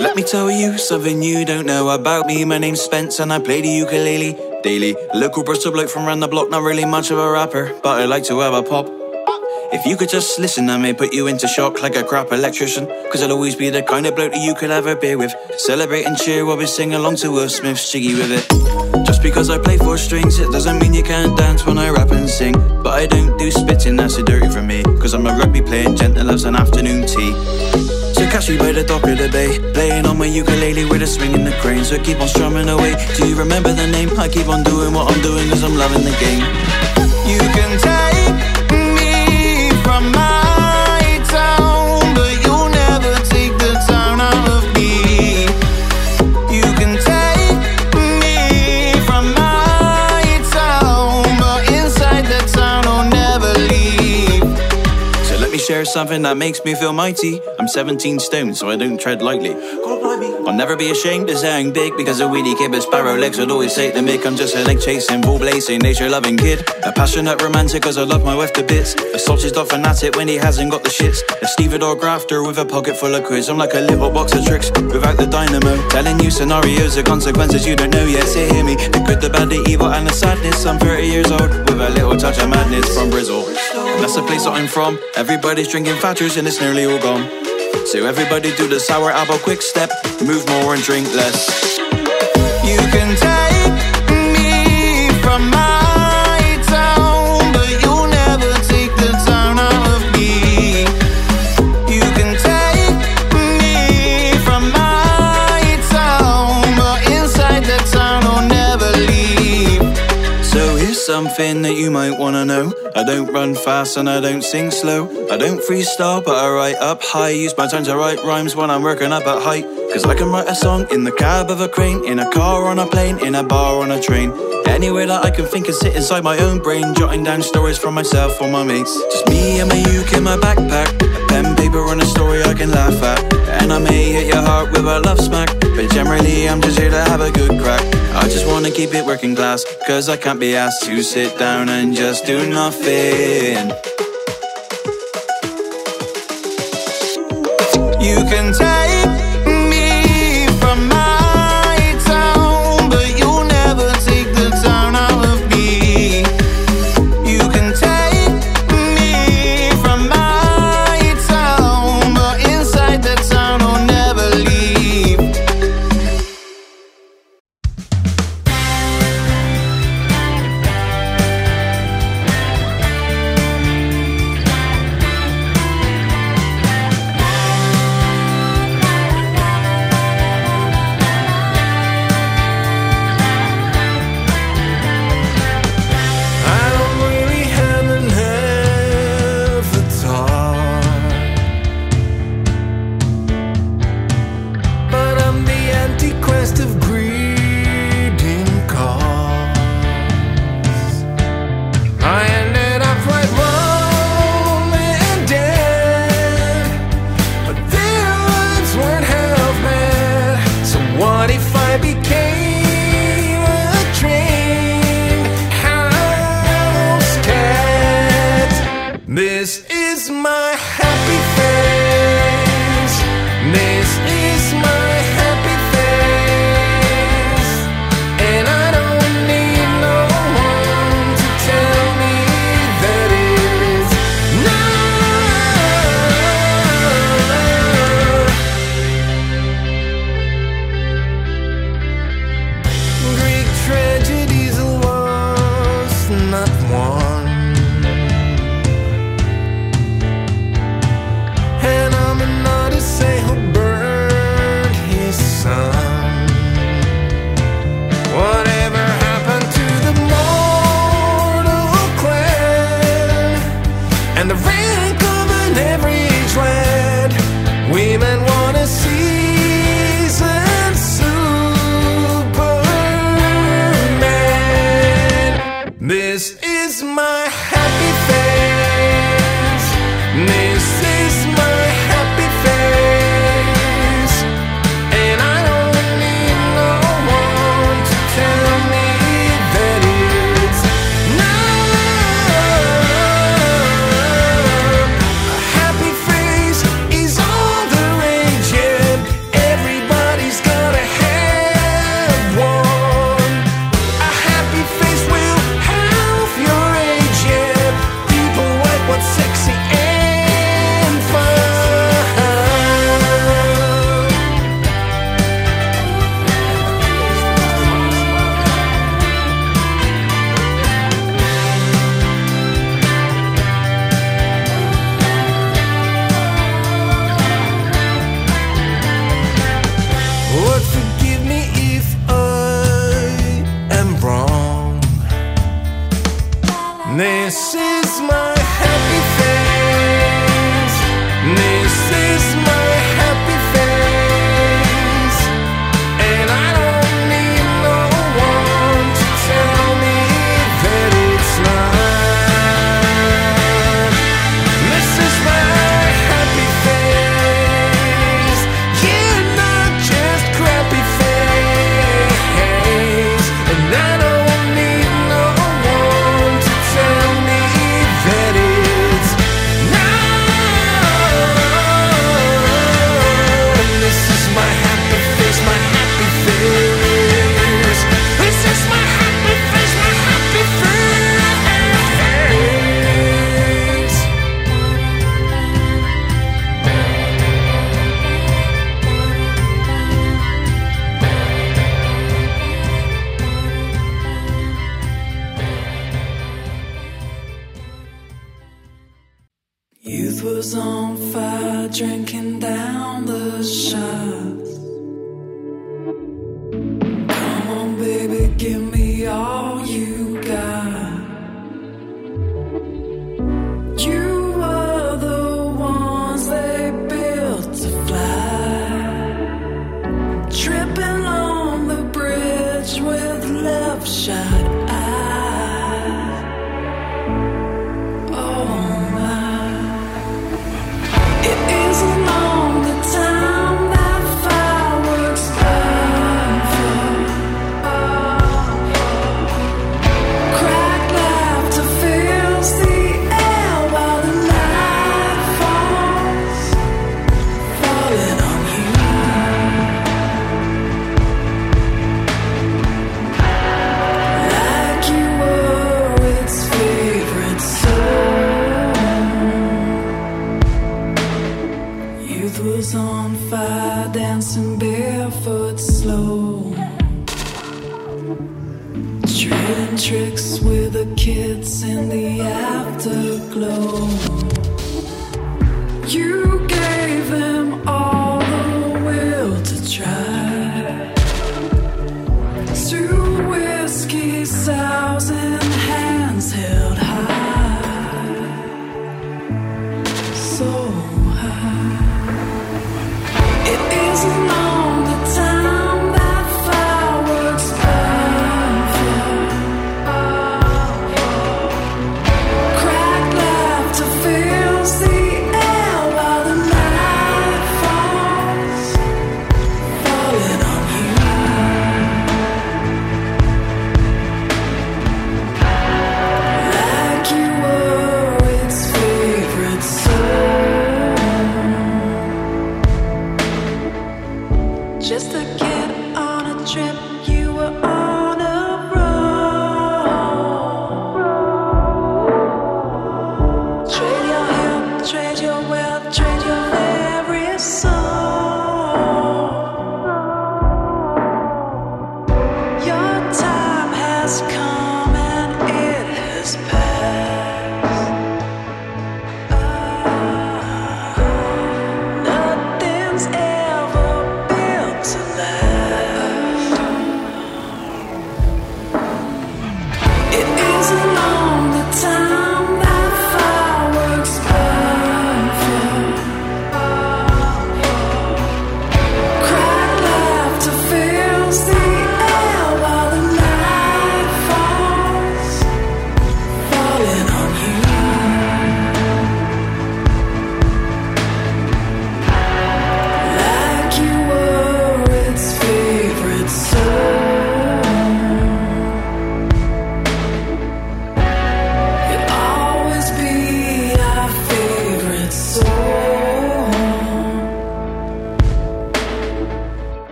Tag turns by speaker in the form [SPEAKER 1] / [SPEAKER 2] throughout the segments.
[SPEAKER 1] let me tell you something you don't know about me. My name's Spence and I play the ukulele daily. Local Bristol bloke from round the block, not really much of a rapper, but I like to have a pop. If you could just listen, I may put you into shock like a crap electrician. Cause I'll always be the kind of bloke that you could a beer with. Celebrate and cheer while we sing along to Will Smith's Jiggy with it. Just because I play four strings, it doesn't mean you can't dance when I rap and sing. But I don't do spitting, that's a dirty for me. Cause I'm a rugby playing gent that loves an afternoon tea. Me by the dock of the bay, playing on my ukulele with a swing in the crane. So keep on strumming away. Do you remember the name? I keep on doing what I'm doing cause I'm loving the game. You can take something that makes me feel mighty. I'm 17 stone, so I don't tread lightly. I'll never be ashamed of saying big because a weedy kid with sparrow legs would always say to Mick, I'm just a leg chasing, ball blazing, nature loving kid. A passionate romantic cause I love my wife to bits. A sausage dog fanatic when he hasn't got the shits. A stevedore grafter with a pocket full of quiz. I'm like a little box of tricks without the dynamo. Telling you scenarios of consequences you don't know yet. So hear me, the good, the bad, the evil, and the sadness. I'm 30 years old with a little touch of madness from Brizzle. And that's the place that I'm from. Everybody's drinking Thatchers and it's nearly all gone. So everybody do the sour apple quick step, move more and drink less. You can something that you might wanna know. I don't run fast and I don't sing slow. I don't freestyle, but I write up high. Use my time to write rhymes when I'm working up at height. Cause I can write a song in the cab of a crane, in a car, on a plane, in a bar, on a train. Anywhere that I can think and sit inside my own brain, jotting down stories from myself or my mates. Just me and my uke in my backpack. Paper, and a story I can laugh at. And I may hit your heart with a love smack, but generally I'm just here to have a good crack. I just wanna keep it working class, cause I can't be asked to sit down and just do nothing.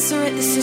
[SPEAKER 2] Sorry, won't censor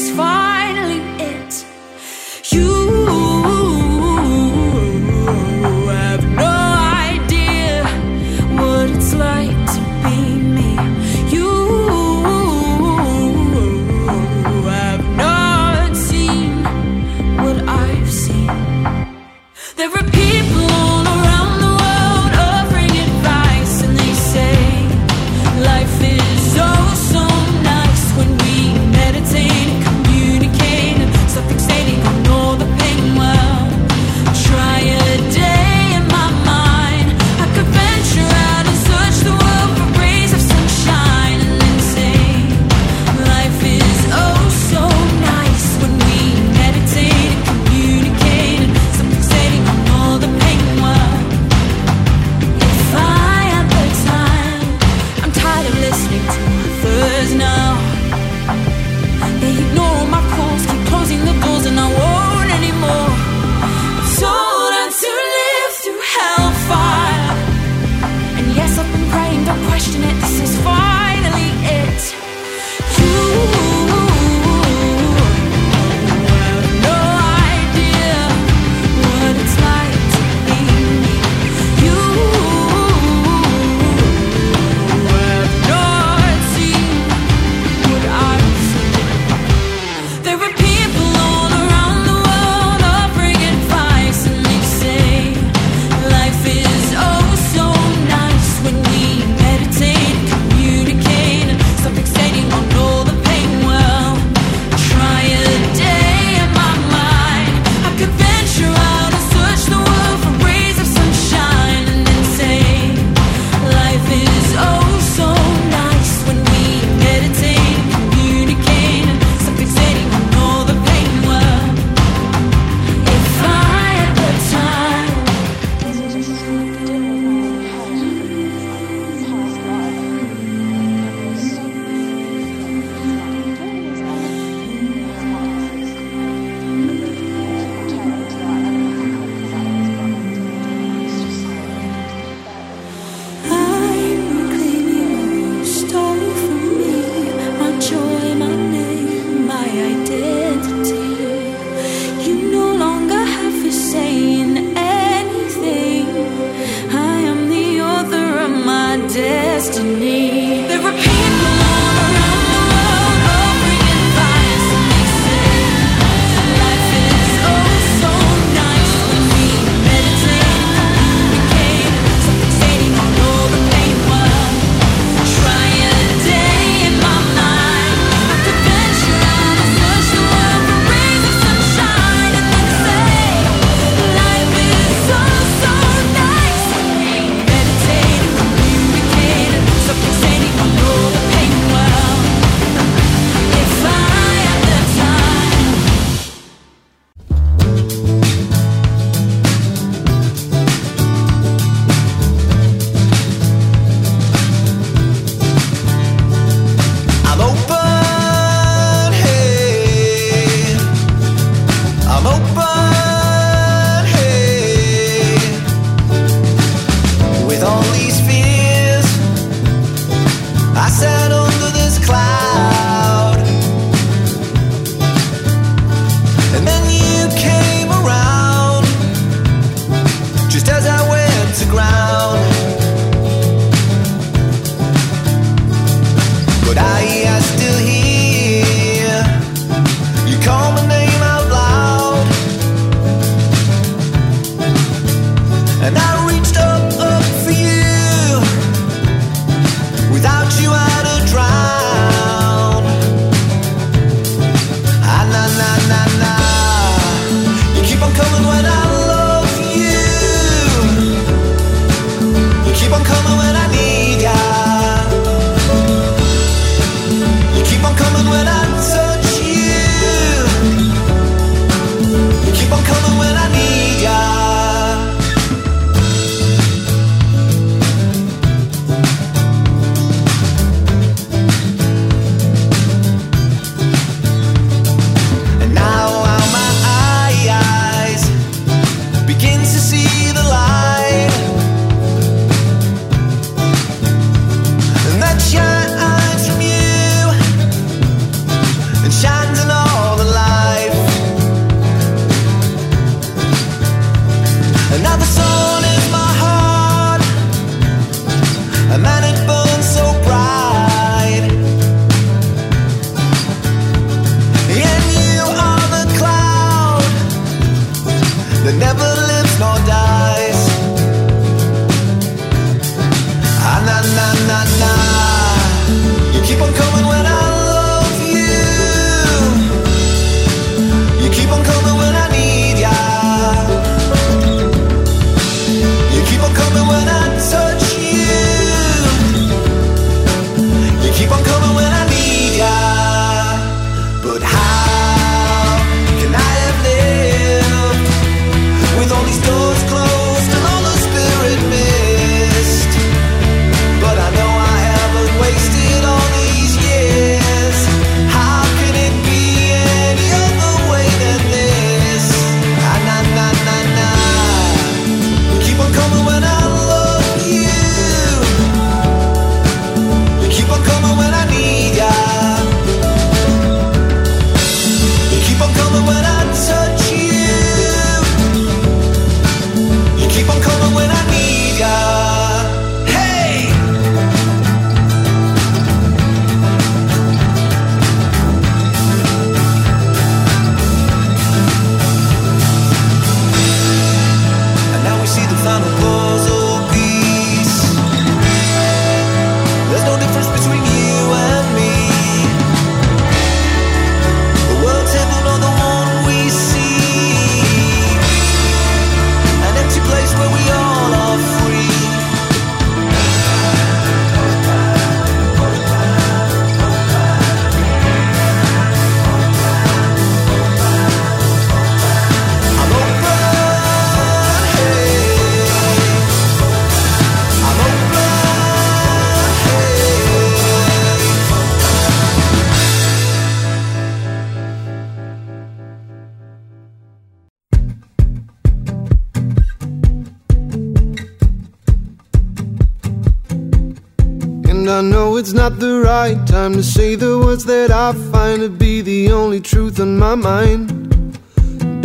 [SPEAKER 3] I
[SPEAKER 4] find to be the only truth on my mind.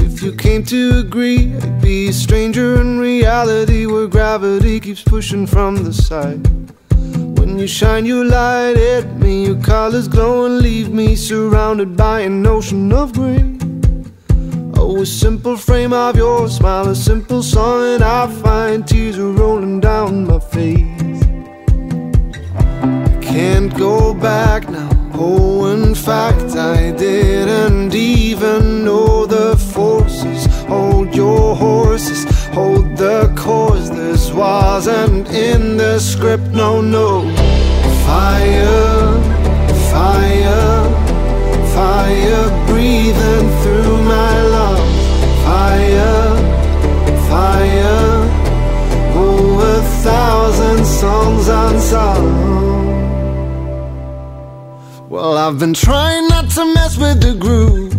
[SPEAKER 4] If you came to agree, I'd be a stranger in reality where gravity keeps pushing from the side. When you shine your light at me, your colors glow and leave me surrounded by an ocean of gray. Oh, a simple frame of your smile, a simple song, and I find tears are rolling down my Hold your horses, hold the course. This wasn't in the script, no, no. Fire, fire, fire breathing through my lungs. Fire, fire, oh, a thousand songs unsung. Well, I've been trying not to mess with the groove.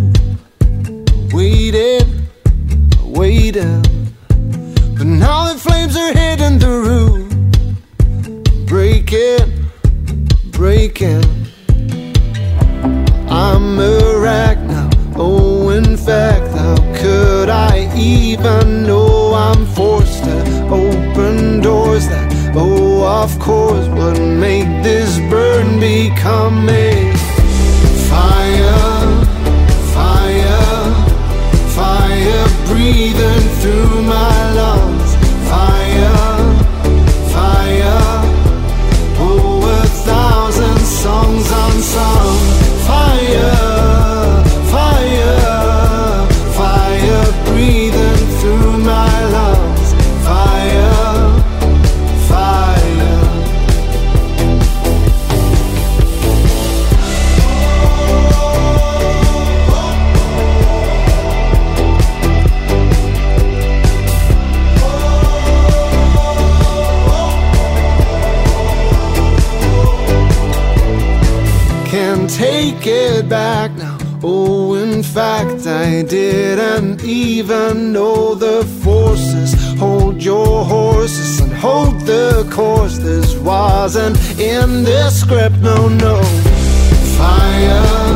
[SPEAKER 4] That, oh, of course, would make this burn become a fire, fire, fire breathing through my lungs. Fire, fire, oh, a thousand songs unsung. I didn't even know the forces. Hold your horses and hold the course. This wasn't in the script, no, no. Fire,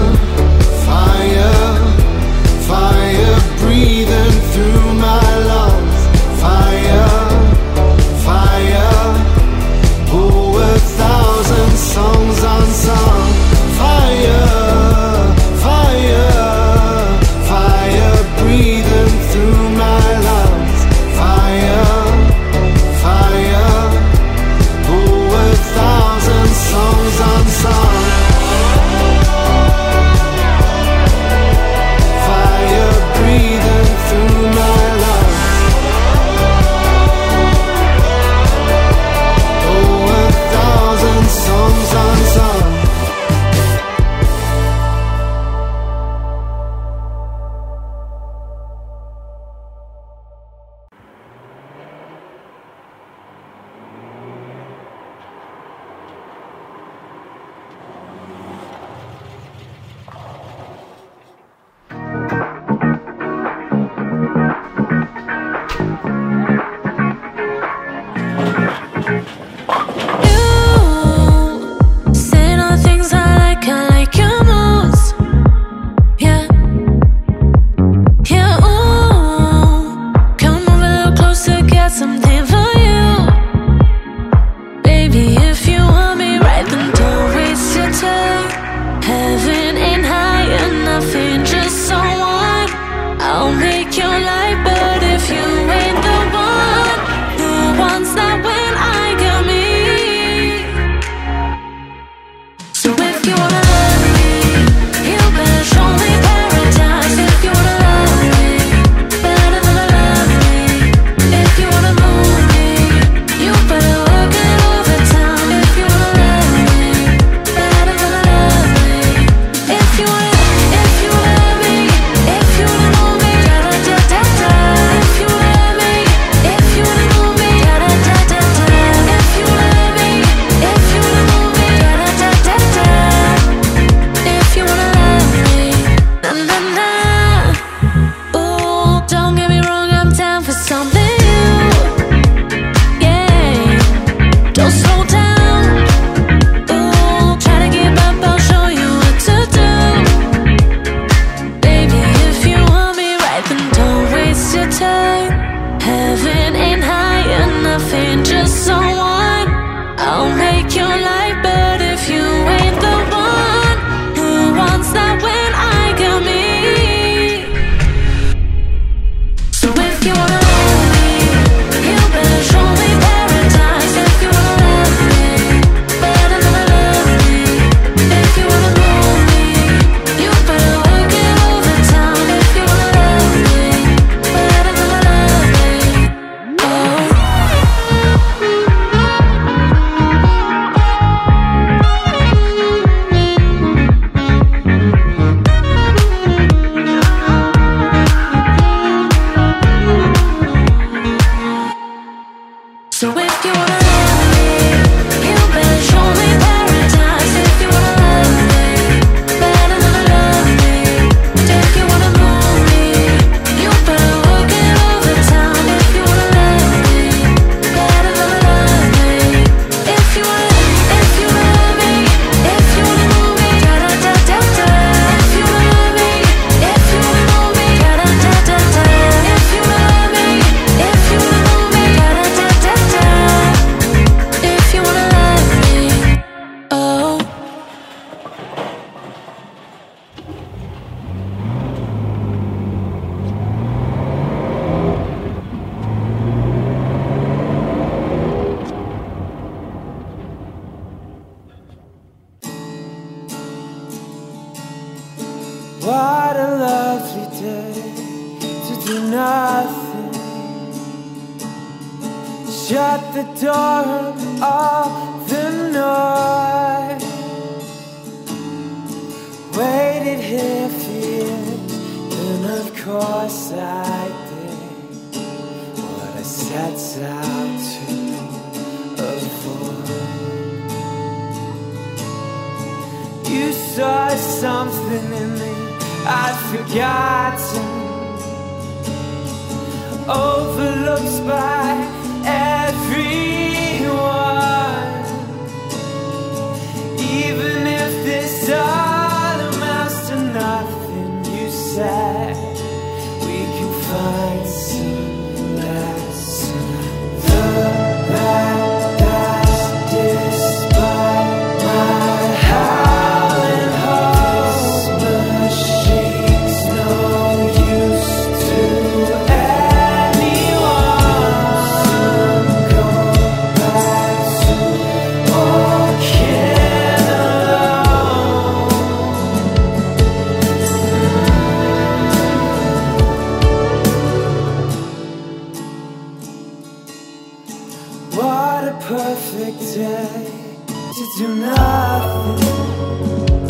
[SPEAKER 5] A perfect day to do nothing.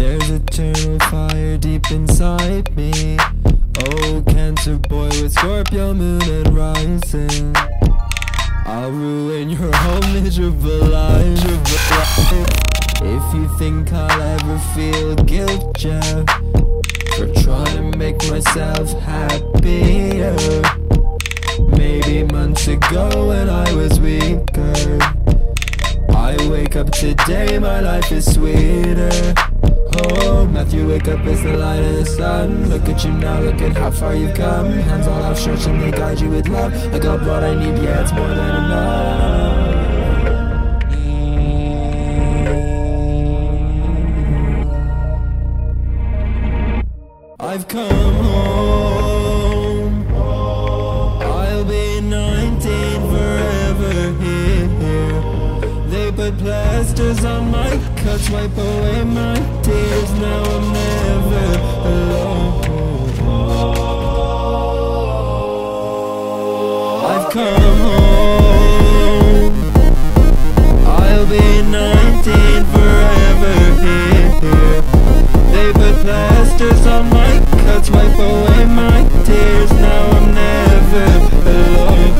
[SPEAKER 6] There's eternal fire deep inside me. Oh, Cancer boy with Scorpio moon and rising. I'll ruin your whole miserable life If you think I'll ever feel guilt, Jeff For trying to make myself happier. Maybe months ago when I was weaker. I wake up today, my life is sweeter. Matthew, wake up, it's the light of the sun. Look at you now, look at how far you've come. Hands all out stretching, they guide you with love. I got what I need, yeah, it's more than enough. I've come put plasters on my cuts wipe away my tears. Now i'm never alone. I've come home. I'll be 19 forever here. They put plasters on my cuts wipe away my tears. Now i'm never alone.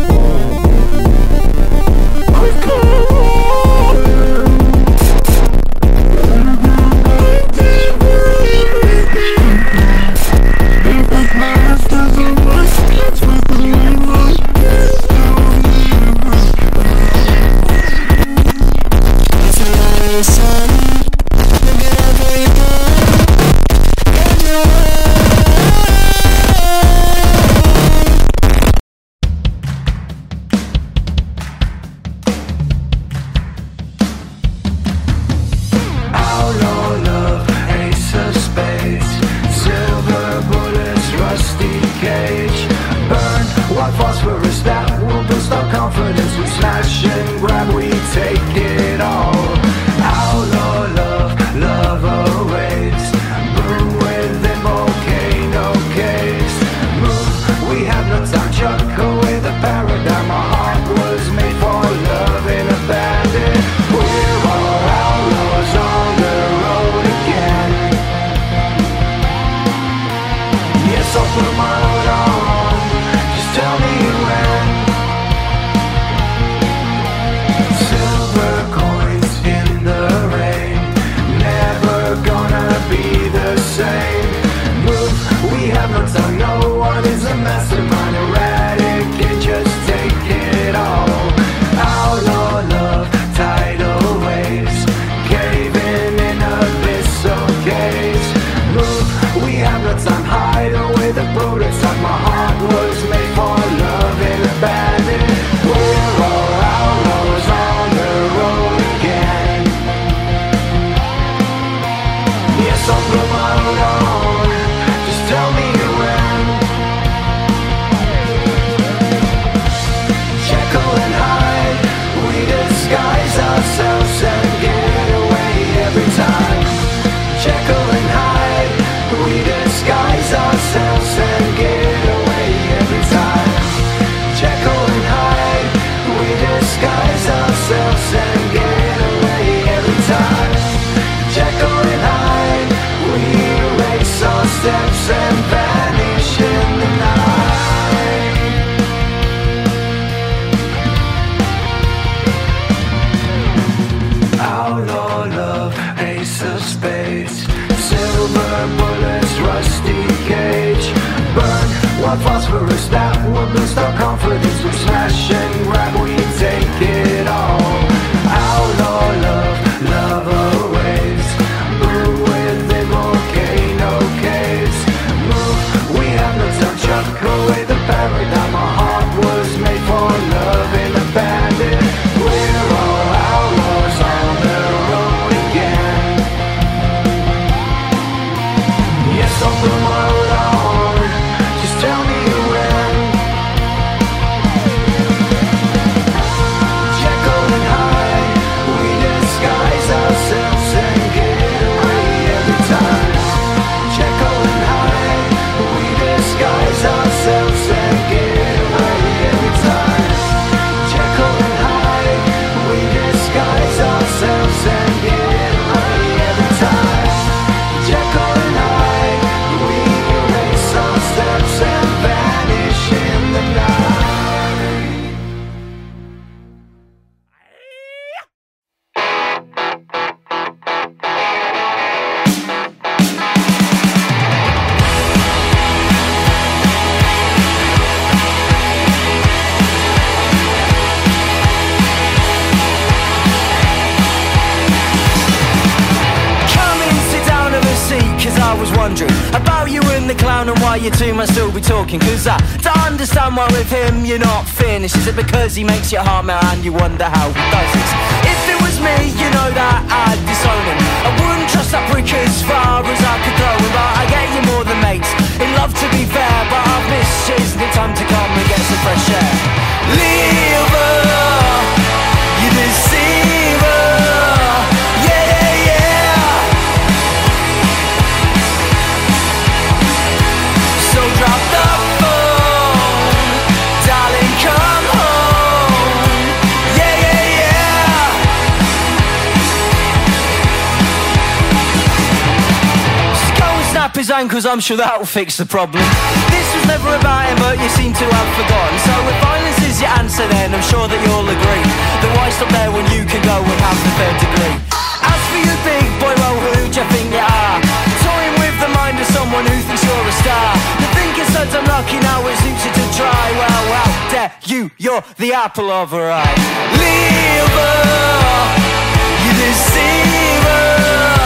[SPEAKER 6] I'm sure that'll fix the problem. This was never about him, but you seem to have forgotten. So if violence is your answer then, I'm sure that you'll agree. Then why stop there when you can go and have the third degree? As for you big boy, well who do you think you are? Toying with the mind of someone who thinks you're a star. You think it's such unlucky now it suits you to try. Well, how dare you, you're the apple of her eye. Lever, you deceiver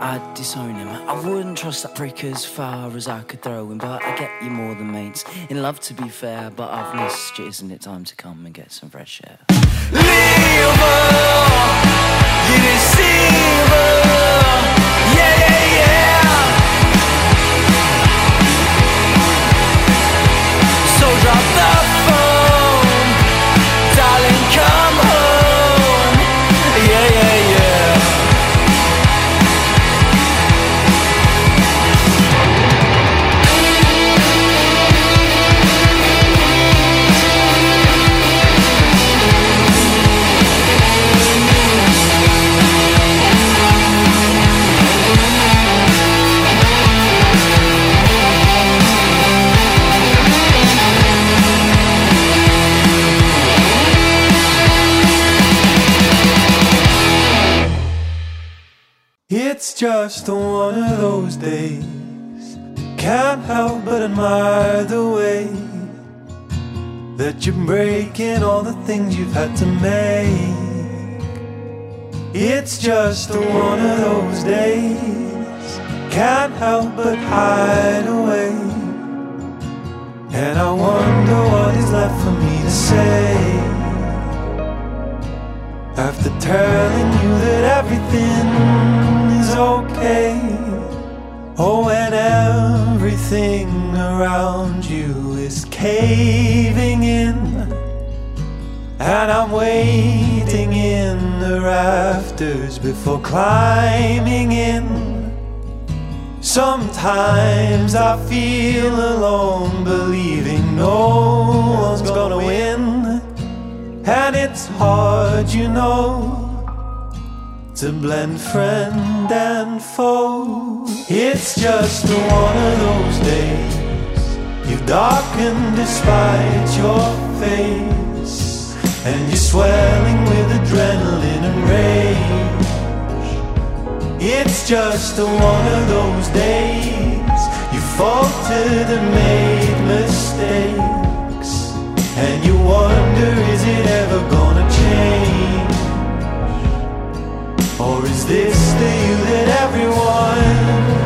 [SPEAKER 6] I'd disown him. I wouldn't trust that prick as far as I could throw him. But I get you more than mates. In love, to be fair, but I've missed you. Isn't it time to come and get some fresh air? Lever, So drop
[SPEAKER 7] things you've had to make. It's just one of those days. Can't help but hide away. And I wonder what is left for me to say. After telling you that everything is okay. Oh, and everything around you is caving in. And I'm waiting in the rafters before climbing in. Sometimes I feel alone, believing no one's gonna win. And it's hard, you know, to blend friend and foe. It's just one of those days. You've darkened despite your face, and you're swelling with adrenaline and rage. It's just one of those days. You faltered and made mistakes, and you wonder is it ever gonna change? Or is this the you that everyone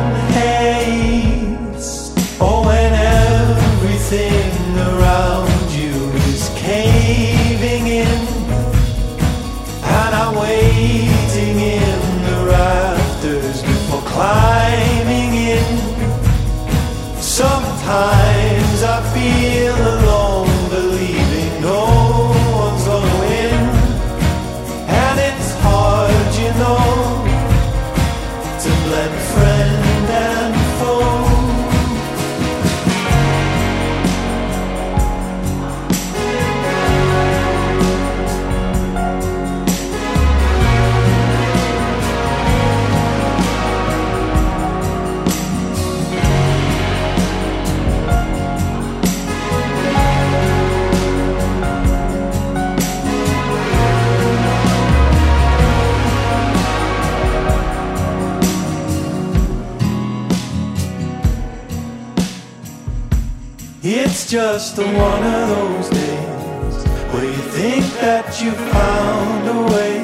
[SPEAKER 7] just the one of those days where you think that you found a way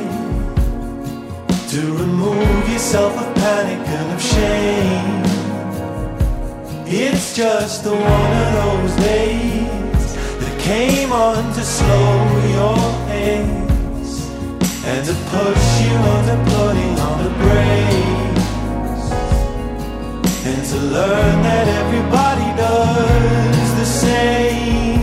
[SPEAKER 7] to remove yourself of panic and of shame. It's just the one of those days that came on to slow your pace and to push you under putting on the brakes and to learn that everybody does the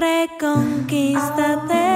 [SPEAKER 8] reconquístate.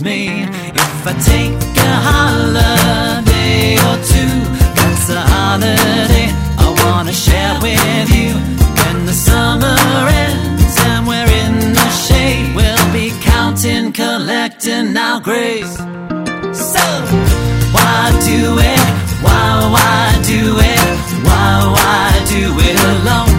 [SPEAKER 9] me
[SPEAKER 10] if I take a holiday or two. That's a holiday I wanna share with you. When the summer ends and we're in the shade, we'll be counting, collecting our grace. So why do it? Why why do it? Why why do it alone?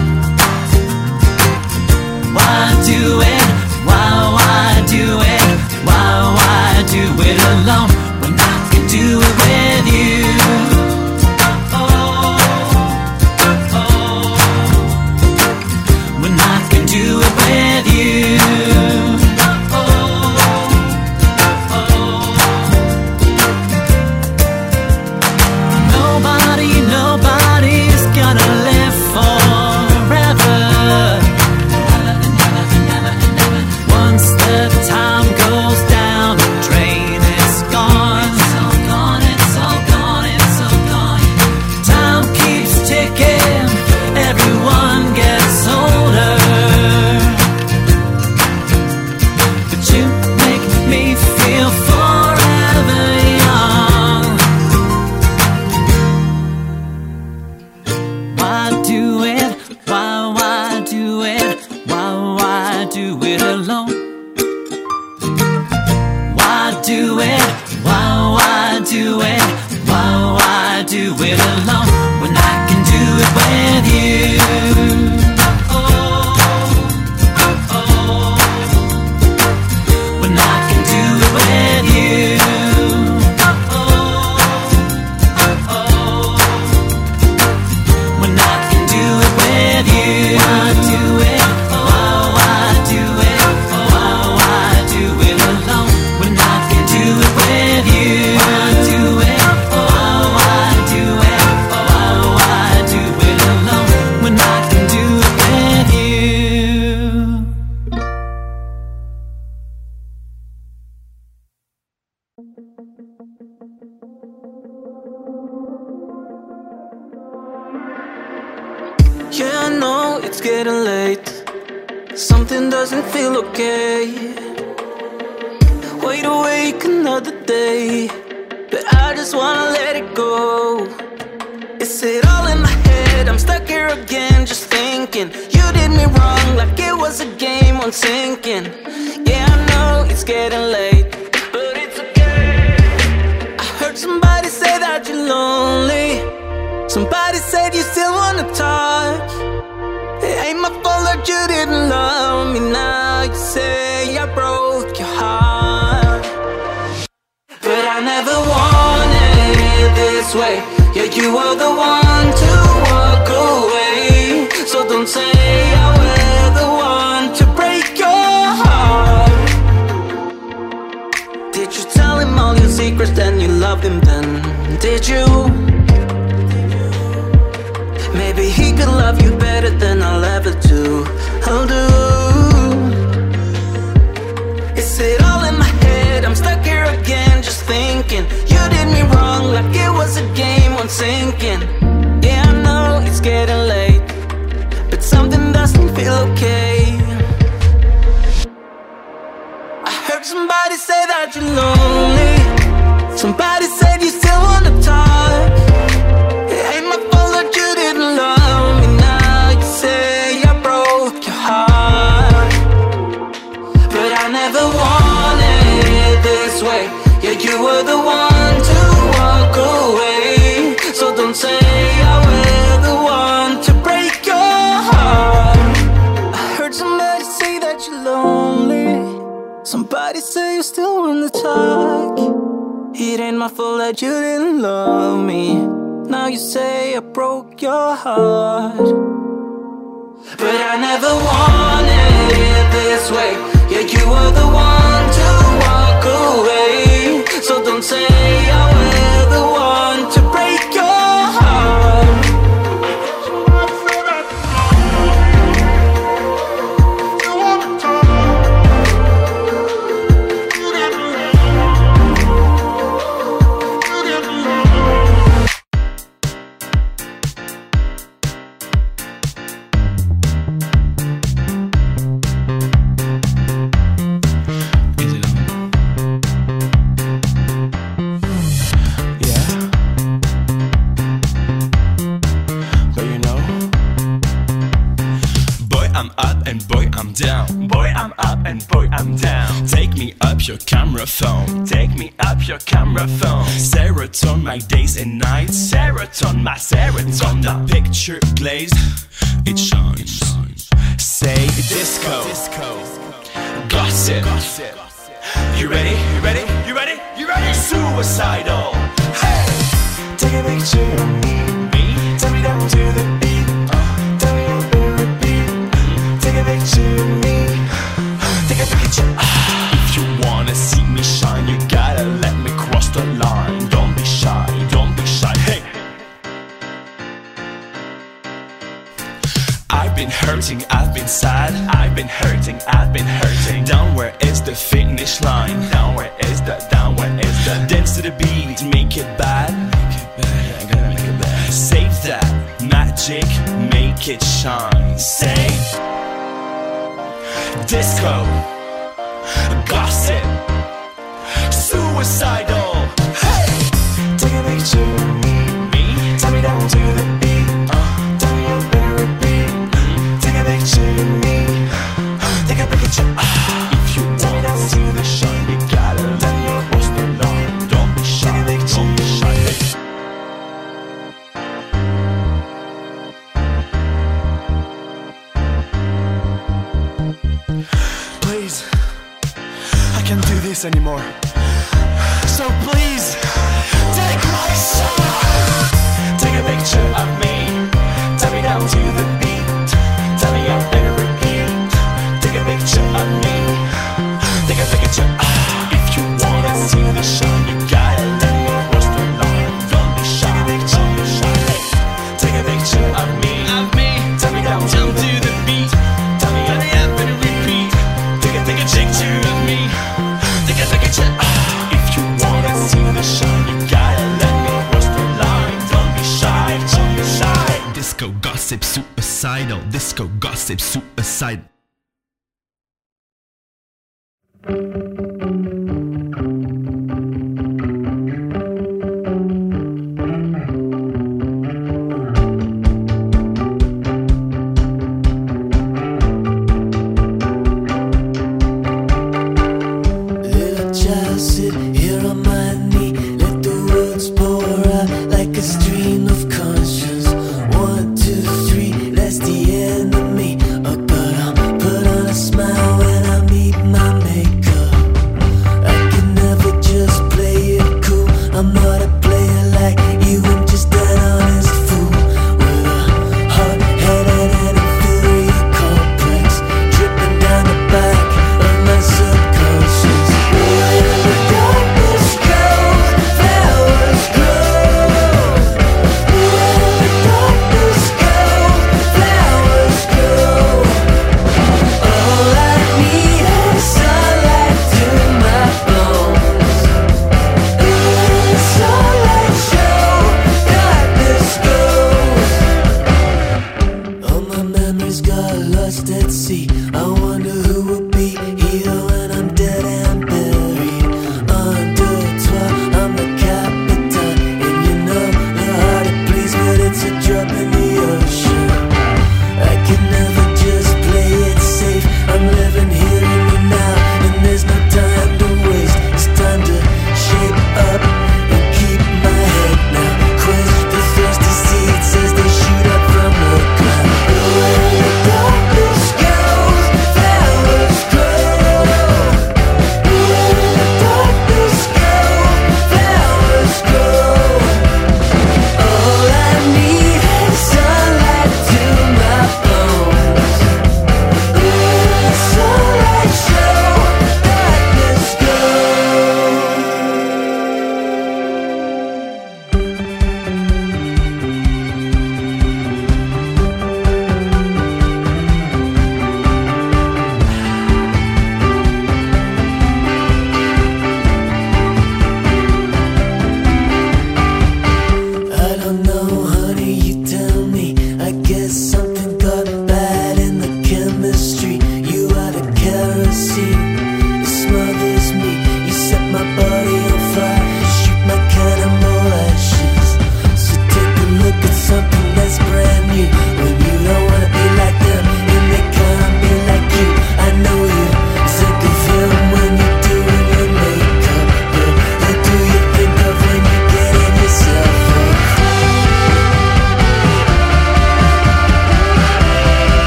[SPEAKER 11] Somebody said you still wanna talk. It ain't my fault that you didn't love me. Now you say I broke your heart. But I never wanted it this way. Yeah, you were the one to walk away. So don't say I was the one to break your heart. I heard somebody say that you're lonely. Somebody say you still wanna talk. It ain't my fault that you didn't love me. Now you say I broke your heart. But I never wanted it this way. Yeah, you were the one to walk away. So don't say I were
[SPEAKER 6] my days and nights. Serotonin, my serotonin The picture glazed, it shines. Say disco. Gossip. You ready? You ready? You ready? You ready? Suicidal. Hey! Take a picture of me. Me? Tell me down to the I've been sad, I've been hurting, I've been hurting. Down where is the finish line? Down where is the, down where is the dance to the beat? Make it bad, make it bad, yeah, I gotta make it bad. Save that magic, make it shine. Say disco, gossip, suicidal. Hey, take a picture of me, me, tell me down to the Please, I can't do this anymore. So please, take my shot. Take a picture of me.
[SPEAKER 12] Gossip suicide.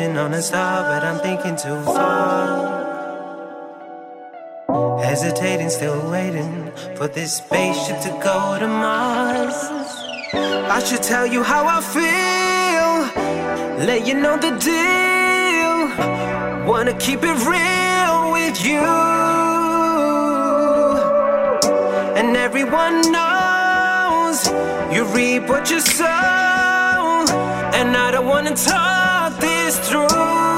[SPEAKER 6] wishing on a star, but I'm thinking too far. Hesitating, still waiting for this spaceship to go to Mars. I should tell you how I feel, let you know the deal. Wanna keep it real with you and everyone knows you reap what you sow, and I don't wanna talk is true.